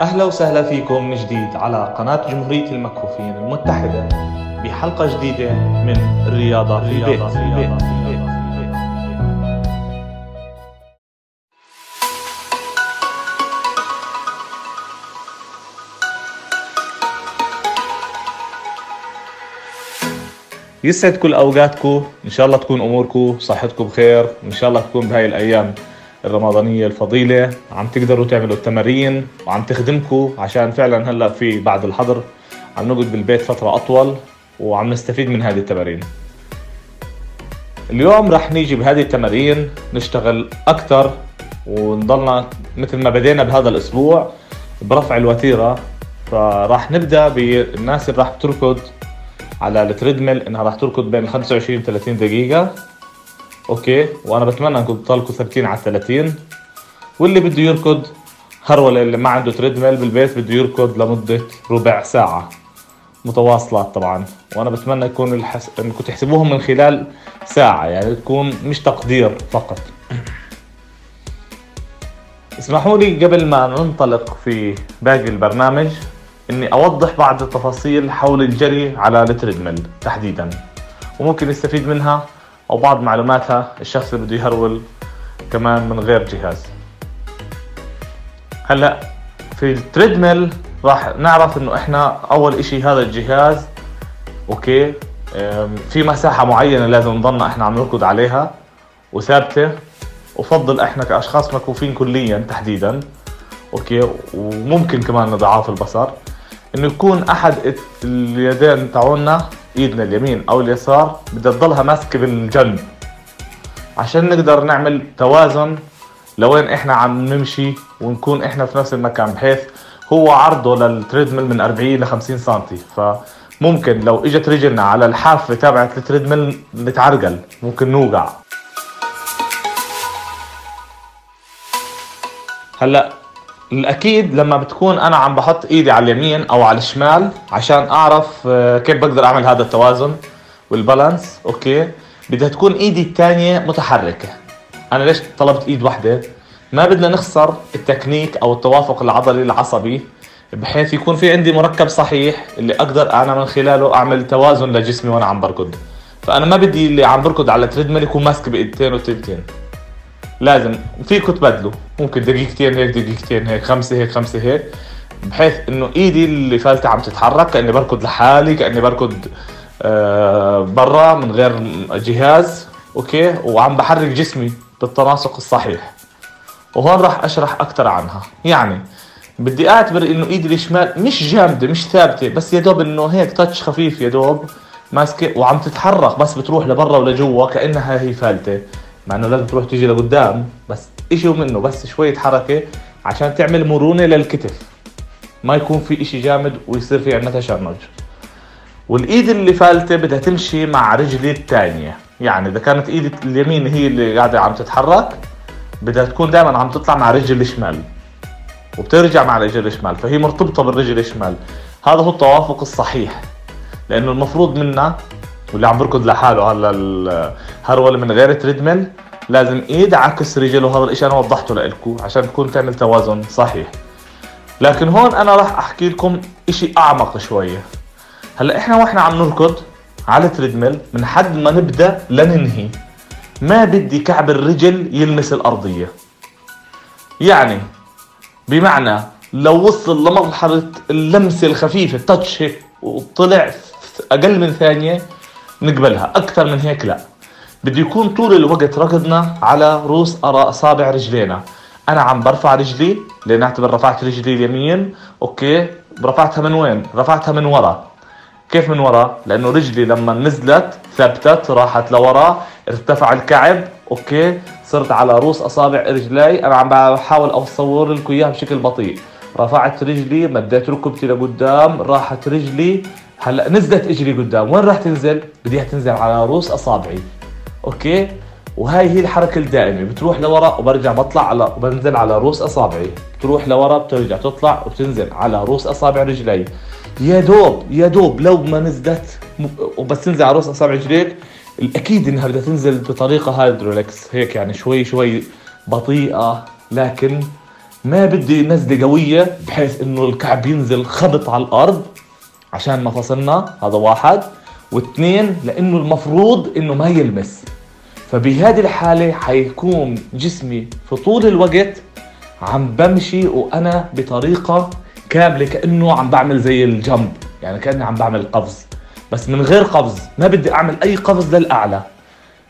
أهلا وسهلا فيكم من جديد على قناة جمهورية المكفوفين المتحدة بحلقة جديدة من الرياضة في البيت. يسعد كل أوقاتكم. إن شاء الله تكون أموركم صحتكم بخير. إن شاء الله تكون بهاي الأيام الرمضانية الفضيلة. عم تقدروا تعملوا التمارين وعم تخدمكم عشان فعلا هلأ في بعد الحظر. عم نقعد بالبيت فترة أطول وعم نستفيد من هذه التمارين. اليوم رح نيجي بهذه التمارين نشتغل أكثر ونضلنا مثل ما بدينا بهذا الأسبوع برفع الوتيرة. فراح نبدأ بالناس اللي راح تركض على التريدميل إنها راح تركض بين 25 30 دقيقة. okay وأنا بتمنى انكم تضلكم ثابتين على 30 واللي بده يركض هرولة اللي ما عنده treadmill بالبيت بده يركض لمدة ربع ساعة. متواصلات طبعا. وأنا بتمنى يكون الحس... انكم تحسبوهم من خلال ساعة يعني تكون مش تقدير فقط. اسمحوا لي قبل ما ننطلق في باقي البرنامج إني أوضح بعض التفاصيل حول الجري على ال treadmill تحديدا. وممكن يستفيد منها أو بعض معلوماتها الشخص اللي بده يهرول كمان من غير جهاز. هلأ في ال treadmill راح نعرف إنه إحنا أول إشي هذا الجهاز okay في مساحة معينة لازم نضلنا إحنا عم نركض عليها وثابتة. وفضل إحنا كأشخاص مكفوفين كليا تحديدا okay وممكن كمان ضعاف البصر إنه يكون أحد اليدين تاعونا ايدنا اليمين أو اليسار بدها تضلها ماسكة بالجنب. عشان نقدر نعمل توازن لوين إحنا عم نمشي ونكون إحنا في نفس المكان بحيث هو عرضه لل treadmill من 40 ل 50 سم فممكن لو إجت رجلنا على الحافة تبعت ال treadmill نتعرقل ممكن نوقع. هلأ الأكيد لما بتكون أنا عم بحط إيدي على اليمين أو على الشمال عشان أعرف آه، كيف بقدر أعمل هذا التوازن وال balance. okay. بدها تكون إيدي الثانية متحركة. أنا ليش طلبت إيد واحدة؟ ما بدنا نخسر التكنيك أو التوافق العضلي العصبي بحيث يكون في عندي مركب صحيح اللي أقدر أنا من خلاله أعمل توازن لجسمي وأنا عم بركض. فأنا ما بدي اللي عم بركض على treadmill يكون ماسك بإيدتين وتلتين. لازم فيكم تبدلوا ممكن دقيقتين هيك دقيقتين هيك خمسة هيك خمسة هيك بحيث إنه إيدي اللي فالته عم تتحرك كأني بركض لحالي كأني بركض آه برا من غير جهاز أوكي؟ وعم بحرك جسمي بالتناسق الصحيح. وهون راح أشرح أكثر عنها. يعني بدي أعتبر إنه إيدي الشمال مش جامدة مش ثابتة بس يا دوب إنه هيك تاتش خفيف يا دوب ماسكة وعم تتحرك بس بتروح لبرا ولجوا كأنها هي فالتة. مع إنه لازم تروح تيجي لقدام بس إشي منه بس شوية حركة عشان تعمل مرونة للكتف. ما يكون في إشي جامد ويصير في عندنا تشنج والإيد اللي فالتة بدها تمشي مع رجلي الثانية يعني إذا كانت ايدي اليمين هي اللي قاعدة عم تتحرك بدها تكون دائما عم تطلع مع رجل الشمال. وبترجع مع رجل الشمال فهي مرتبطة بالرجل الشمال. هذا هو التوافق الصحيح. لأنه المفروض منا واللي عم بركض لحاله على الهرولة من غير تريدميل لازم ايد عكس رجل وهذا الإشي أنا وضحته لكم عشان تكون تعمل توازن صحيح. لكن هون أنا راح أحكي لكم إشي أعمق شوية. هلأ إحنا وإحنا عم نركض على تريدميل من حد ما نبدأ لننهي. ما بدي كعب الرجل يلمس الأرضية. يعني بمعنى لو وصل لمرحلة اللمسة الخفيفة تاتش هيك وطلع أقل من ثانية نقبلها. أكثر من هيك لا. بده يكون طول الوقت ركضنا على رؤوس أصابع رجلينا. أنا عم برفع رجلي لنعتبر رفعت رجلي اليمين. okay رفعتها من وين؟ رفعتها من ورا. كيف من ورا؟ لأنه رجلي لما نزلت ثبتت راحت لورا ارتفع الكعب. okay صرت على رؤوس أصابع رجلي. أنا عم بحاول أصور لكم إياها بشكل بطيء. رفعت رجلي مديت ركبتي لقدام راحت رجلي. هلأ نزلت إجري قدام. وين راح تنزل؟ بدي تنزل على رؤوس أصابعي. okay؟ وهاي هي الحركة الدائمة بتروح لورا وبرجع بطلع على وبنزل على رؤوس أصابعي. بتروح لورا بترجع تطلع وبتنزل على رؤوس أصابع رجلي. يا دوب يا دوب لو ما نزلت وبس تنزل على رؤوس أصابع رجليك الاكيد إنها بدها تنزل بطريقة hydraulics هيك يعني شوي شوي بطيئة لكن ما بدي نزله قوية بحيث إنه الكعب ينزل خبط على الأرض عشان مفاصلنا هذا واحد. واثنين لأنه المفروض إنه ما يلمس. فبهذه الحالة حيكون جسمي في طول الوقت عم بمشي وأنا بطريقة كاملة كأنه عم بعمل زي الجمب يعني كأني عم بعمل قفز. بس من غير قفز ما بدي أعمل أي قفز للأعلى.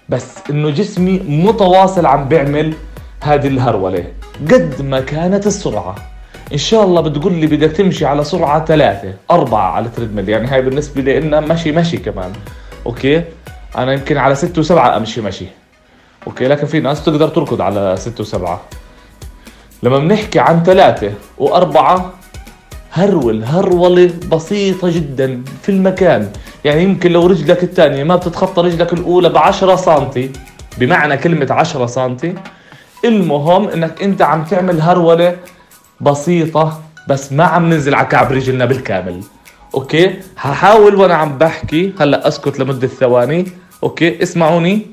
بس إنه جسمي متواصل عم بيعمل هذه الهرولة قد ما كانت السرعة. إن شاء الله بتقول لي بدك تمشي على سرعة ثلاثة أربعة على treadmill يعني هاي بالنسبة لي إنها مشي مشي كمان. okay؟ أنا يمكن على ستة وسبعة أمشي مشي. okay؟ لكن في ناس تقدر تركض على ستة وسبعة. لما بنحكي عن ثلاثة وأربعة هرول هرولة بسيطة جدا في المكان. يعني يمكن لو رجلك الثانية ما بتتخطى رجلك الأولى بعشرة سنتي بمعنى كلمة عشرة سنتي المهم إنك أنت عم تعمل هرولة بسيطة بس ما عم ننزل على كعب رجلنا بالكامل. okay؟ هحاول وأنا عم بحكي هلأ أسكت لمدة ثواني. okay؟ اسمعوني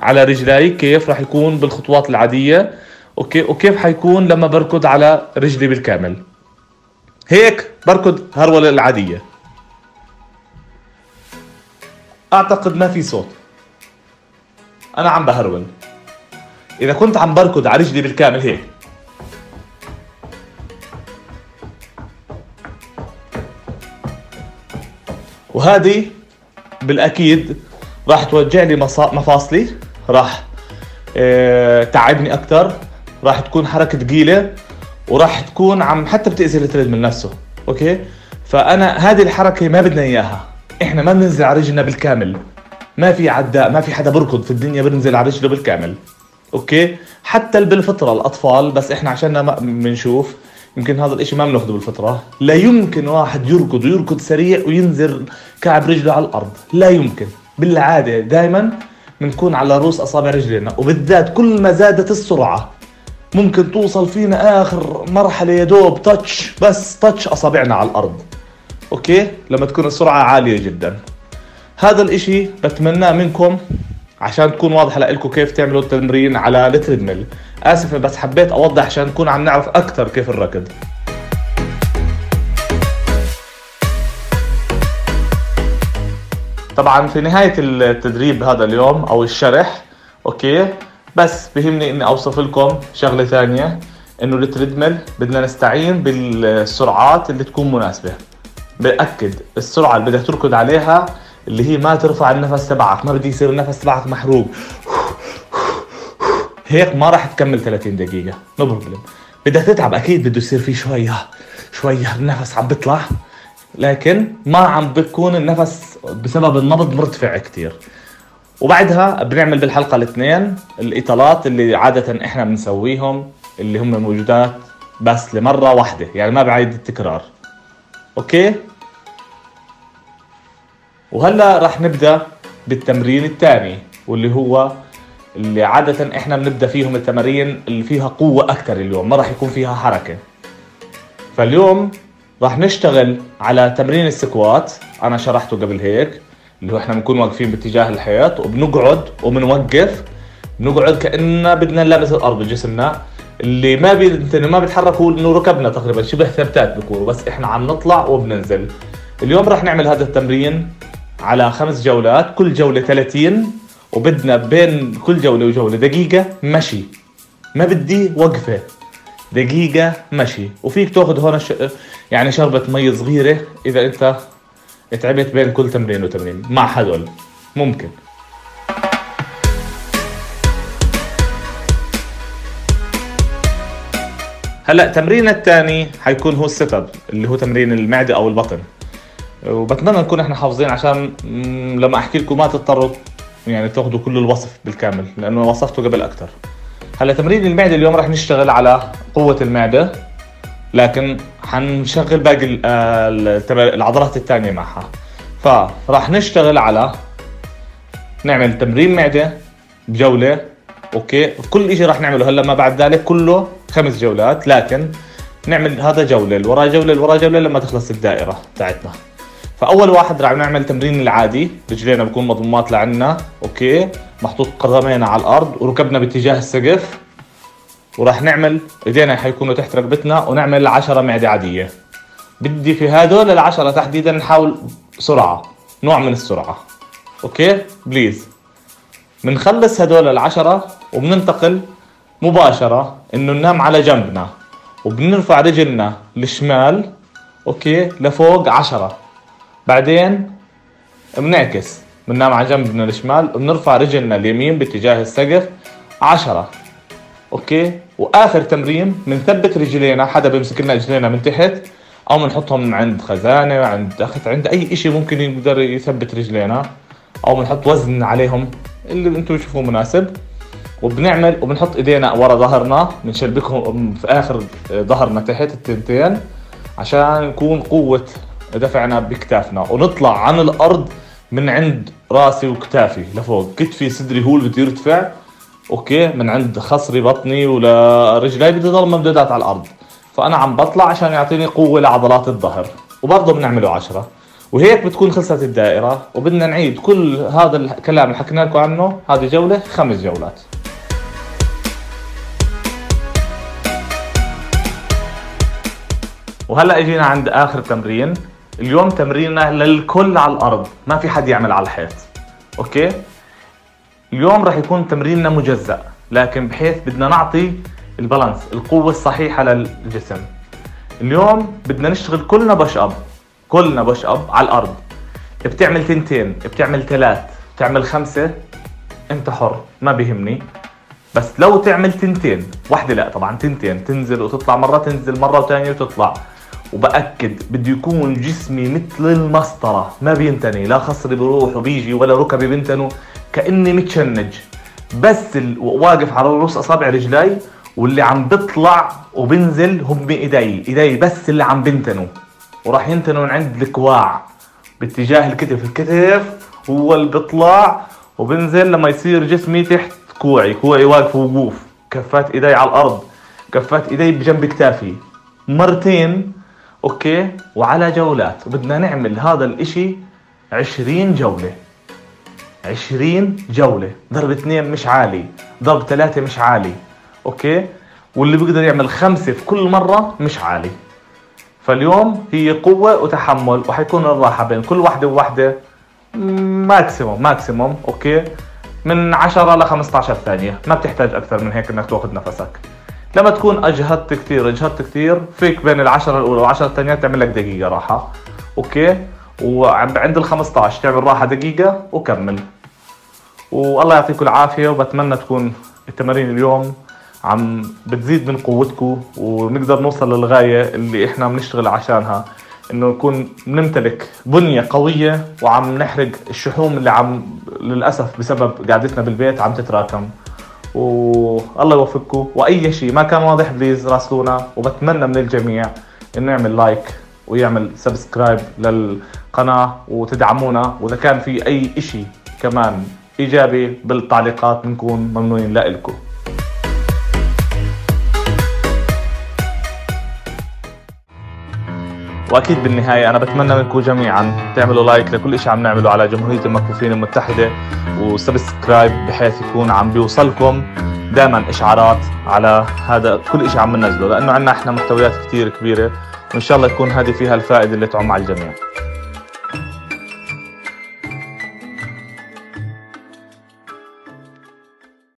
على رجلي كيف راح يكون بالخطوات العادية. okay؟ وكيف حيكون لما بركض على رجلي بالكامل. هيك بركض هرولة العادية. أعتقد ما في صوت. أنا عم بهرول. إذا كنت عم بركض على رجلي بالكامل هيك. وهذه بالأكيد راح توجع لي مفاصلي راح آه تعبني أكثر راح تكون حركة ثقيلة وراح تكون عم حتى بتأذي ال treadmill نفسه okay؟ فأنا هذه الحركة ما بدنا إياها. إحنا ما بننزل على رجلنا بالكامل. ما في عداء ما في حدا بركض في الدنيا بنزل على رجله بالكامل okay؟ حتى بالفطره الأطفال بس إحنا عشان بنشوف يمكن هذا الإشي ما بناخذه بالفطرة. لا يمكن واحد يركض ويركض سريع وينزل كعب رجله على الأرض. لا يمكن. بالعادة دائما بنكون على رؤوس أصابع رجلنا وبالذات كل ما زادت السرعة ممكن توصل فينا آخر مرحلة يا دوب touch بس touch أصابعنا على الأرض. okay؟ لما تكون السرعة عالية جدا. هذا الإشي بتمناه منكم. عشان تكون واضحة لكم كيف تعملوا التمرين على ال treadmill آسف بس حبيت أوضح عشان نكون عم نعرف أكثر كيف الركض. طبعا في نهاية التدريب هذا اليوم أو الشرح okay بس بهمني إني أوصف لكم شغلة ثانية إنه ال treadmill بدنا نستعين بالسرعات اللي تكون مناسبة. بأكد السرعة اللي بدك تركض عليها اللي هي ما ترفع النفس تبعك ما بدي يصير النفس تبعك محروق. هيك ما راح تكمل 30 دقيقة no problem بدك تتعب أكيد بده يصير في شوية شوية النفس عم بيطلع لكن ما عم بيكون النفس بسبب النبض مرتفع كتير. وبعدها بنعمل بالحلقة الاثنين الإطالات اللي عادة إحنا بنسويهم اللي هم موجودات بس لمرة واحدة يعني ما بعيد التكرار. أوكي؟ وهلا راح نبدأ بالتمرين الثاني واللي هو اللي عادة إحنا بنبدأ فيهم التمارين اللي فيها قوة أكثر اليوم ما راح يكون فيها حركة. فاليوم راح نشتغل على تمرين السكوات أنا شرحته قبل هيك اللي هو إحنا بنكون واقفين باتجاه الحيط وبنقعد وبنوقف بنقعد كأننا بدنا نلامس الأرض بجسمنا اللي ما بي... ما بيتحرك هو إنه ركبنا تقريبا شبه ثبتات بيكونوا بس إحنا عم نطلع وبننزل. اليوم راح نعمل هذا التمرين على خمس جولات كل جولة 30 وبدنا بين كل جولة وجولة دقيقة مشي. ما بدي وقفة. دقيقة مشي. وفيك تاخذ هون ش... يعني شربة مي صغيرة إذا أنت تعبت بين كل تمرين وتمرين. مع هدول. ممكن. هلأ تمرين الثاني حيكون هو ال sit up اللي هو تمرين المعدة أو البطن. وبتمنى نكون إحنا حافظين عشان لما أحكي لكم ما تضطروا يعني تاخذوا كل الوصف بالكامل لأنه وصفته قبل أكثر هلأ تمرين المعدة اليوم راح نشتغل على قوة المعدة لكن حنشغل باقي العضلات الثانية معها. فراح نشتغل على نعمل تمرين معدة بجولة أوكي؟ كل شيء راح نعمله. هلأ ما بعد ذلك كله خمس جولات لكن نعمل هذا جولة الورا جولة الورا جولة لما تخلص الدائرة تاعتنا فأول واحد رح نعمل تمرين العادي. رجلينا بكون مضمومات لعنا. okay. محطوط قدمينا على الأرض. وركبنا باتجاه السقف. وراح نعمل إيدينا حيكونوا تحت رقبتنا ونعمل 10 معدة عادية. بدي في هدول العشرة تحديدا نحاول سرعة. نوع من السرعة. okay. Please. بنخلص هدول العشرة وبننتقل مباشرة إنه ننام على جنبنا. وبنرفع رجلنا الشمال okay. لفوق عشرة. بعدين بنعكس بننام على جنبنا الشمال وبنرفع رجلنا اليمين باتجاه السقف عشرة. Okay؟ وآخر تمرين بنثبت رجلينا حدا بيمسك لنا رجلينا من تحت أو بنحطهم عند خزانة عند أخت عند أي إشي ممكن يقدر يثبت رجلينا أو بنحط وزن عليهم اللي أنتم تشوفوه مناسب. وبنعمل وبنحط إيدينا ورا ظهرنا بنشبكهم في آخر ظهرنا تحت التنتين عشان يكون قوة دفعنا بكتافنا. ونطلع عن الأرض من عند رأسي وكتافي. لفوق. كتفي صدري هو اللي بده يرتفع. أوكي. من عند خصري بطني ولرجلي بدي ضل ممدودات على الأرض. فأنا عم بطلع عشان يعطيني قوة لعضلات الظهر. وبرضه بنعمله عشرة. وهيك بتكون خلصت الدائرة. وبدنا نعيد كل هذا الكلام اللي حكينا لكم عنه. هذه جولة خمس جولات. وهلأ إجينا عند آخر تمرين. اليوم تمريننا للكل على الأرض. ما في حد يعمل على الحيط. Okay؟ اليوم راح يكون تمريننا مجزأ لكن بحيث بدنا نعطي ال balance القوة الصحيحة للجسم. اليوم بدنا نشتغل كلنا push up كلنا push up على الأرض. بتعمل تنتين بتعمل ثلاث بتعمل خمسة أنت حر ما بيهمني. بس لو تعمل تنتين واحدة لا طبعا تنتين تنزل وتطلع مرة تنزل مرة وثانية وتطلع. وبأكد بده يكون جسمي مثل المسطرة ما بينتني لا خصري بروح وبيجي ولا ركبي بينتنوا كأني متشنج. بس واقف على رؤوس أصابع رجلي واللي عم بيطلع وبنزل هم إيدي إيدي بس اللي عم بنتنوا وراح ينتنوا من عند الكواع باتجاه الكتف الكتف هو اللي بيطلع وبنزل لما يصير جسمي تحت كوعي كوعي واقف وقوف كفات إيدي على الأرض كفات إيدي بجنب كتافي. مرتين okay؟ وعلى جولات. وبدنا نعمل هذا الإشي عشرين جولة. عشرين جولة. ضرب اثنين مش عالي. ضرب ثلاثة مش عالي. Okay؟ واللي بيقدر يعمل خمسة في كل مرة مش عالي. فاليوم هي قوة وتحمل وحيكون الراحة بين كل واحدة وواحدة maximum maximum okay؟ من 10 ل 15 ثانية. ما بتحتاج أكثر من هيك إنك تأخذ نفسك. لما تكون اجهدت كثير اجهدت كثير فيك بين العشرة الأولى والعشرة الثانية تعمل لك دقيقة راحة. أوكي؟ وعند ال 15 تعمل راحة دقيقة وكمل. والله يعطيكم العافية وبتمنى تكون التمارين اليوم عم بتزيد من قوتكم ونقدر نوصل للغاية اللي إحنا بنشتغل عشانها إنه نكون نمتلك بنية قوية وعم نحرق الشحوم اللي عم للأسف بسبب قعدتنا بالبيت عم تتراكم. والله يوفقكم. وأي شيء ما كان واضح please راسلونا. وبتمنى من الجميع إنه يعمل like ويعمل subscribe للقناة وتدعمونا. وإذا كان في أي إشي كمان إيجابي بالتعليقات بنكون ممنونين لكم وأكيد بالنهاية أنا بتمنى منكم جميعا تعملوا like لكل شيء عم نعمله على جمهورية المكفوفين المتحدة وسبسكرايب بحيث يكون عم بيوصلكم دائما إشعارات على هذا كل شيء عم ننزله لأنه عندنا إحنا محتويات كثير كبيرة وإن شاء الله يكون هذه فيها الفائدة اللي تعم على الجميع.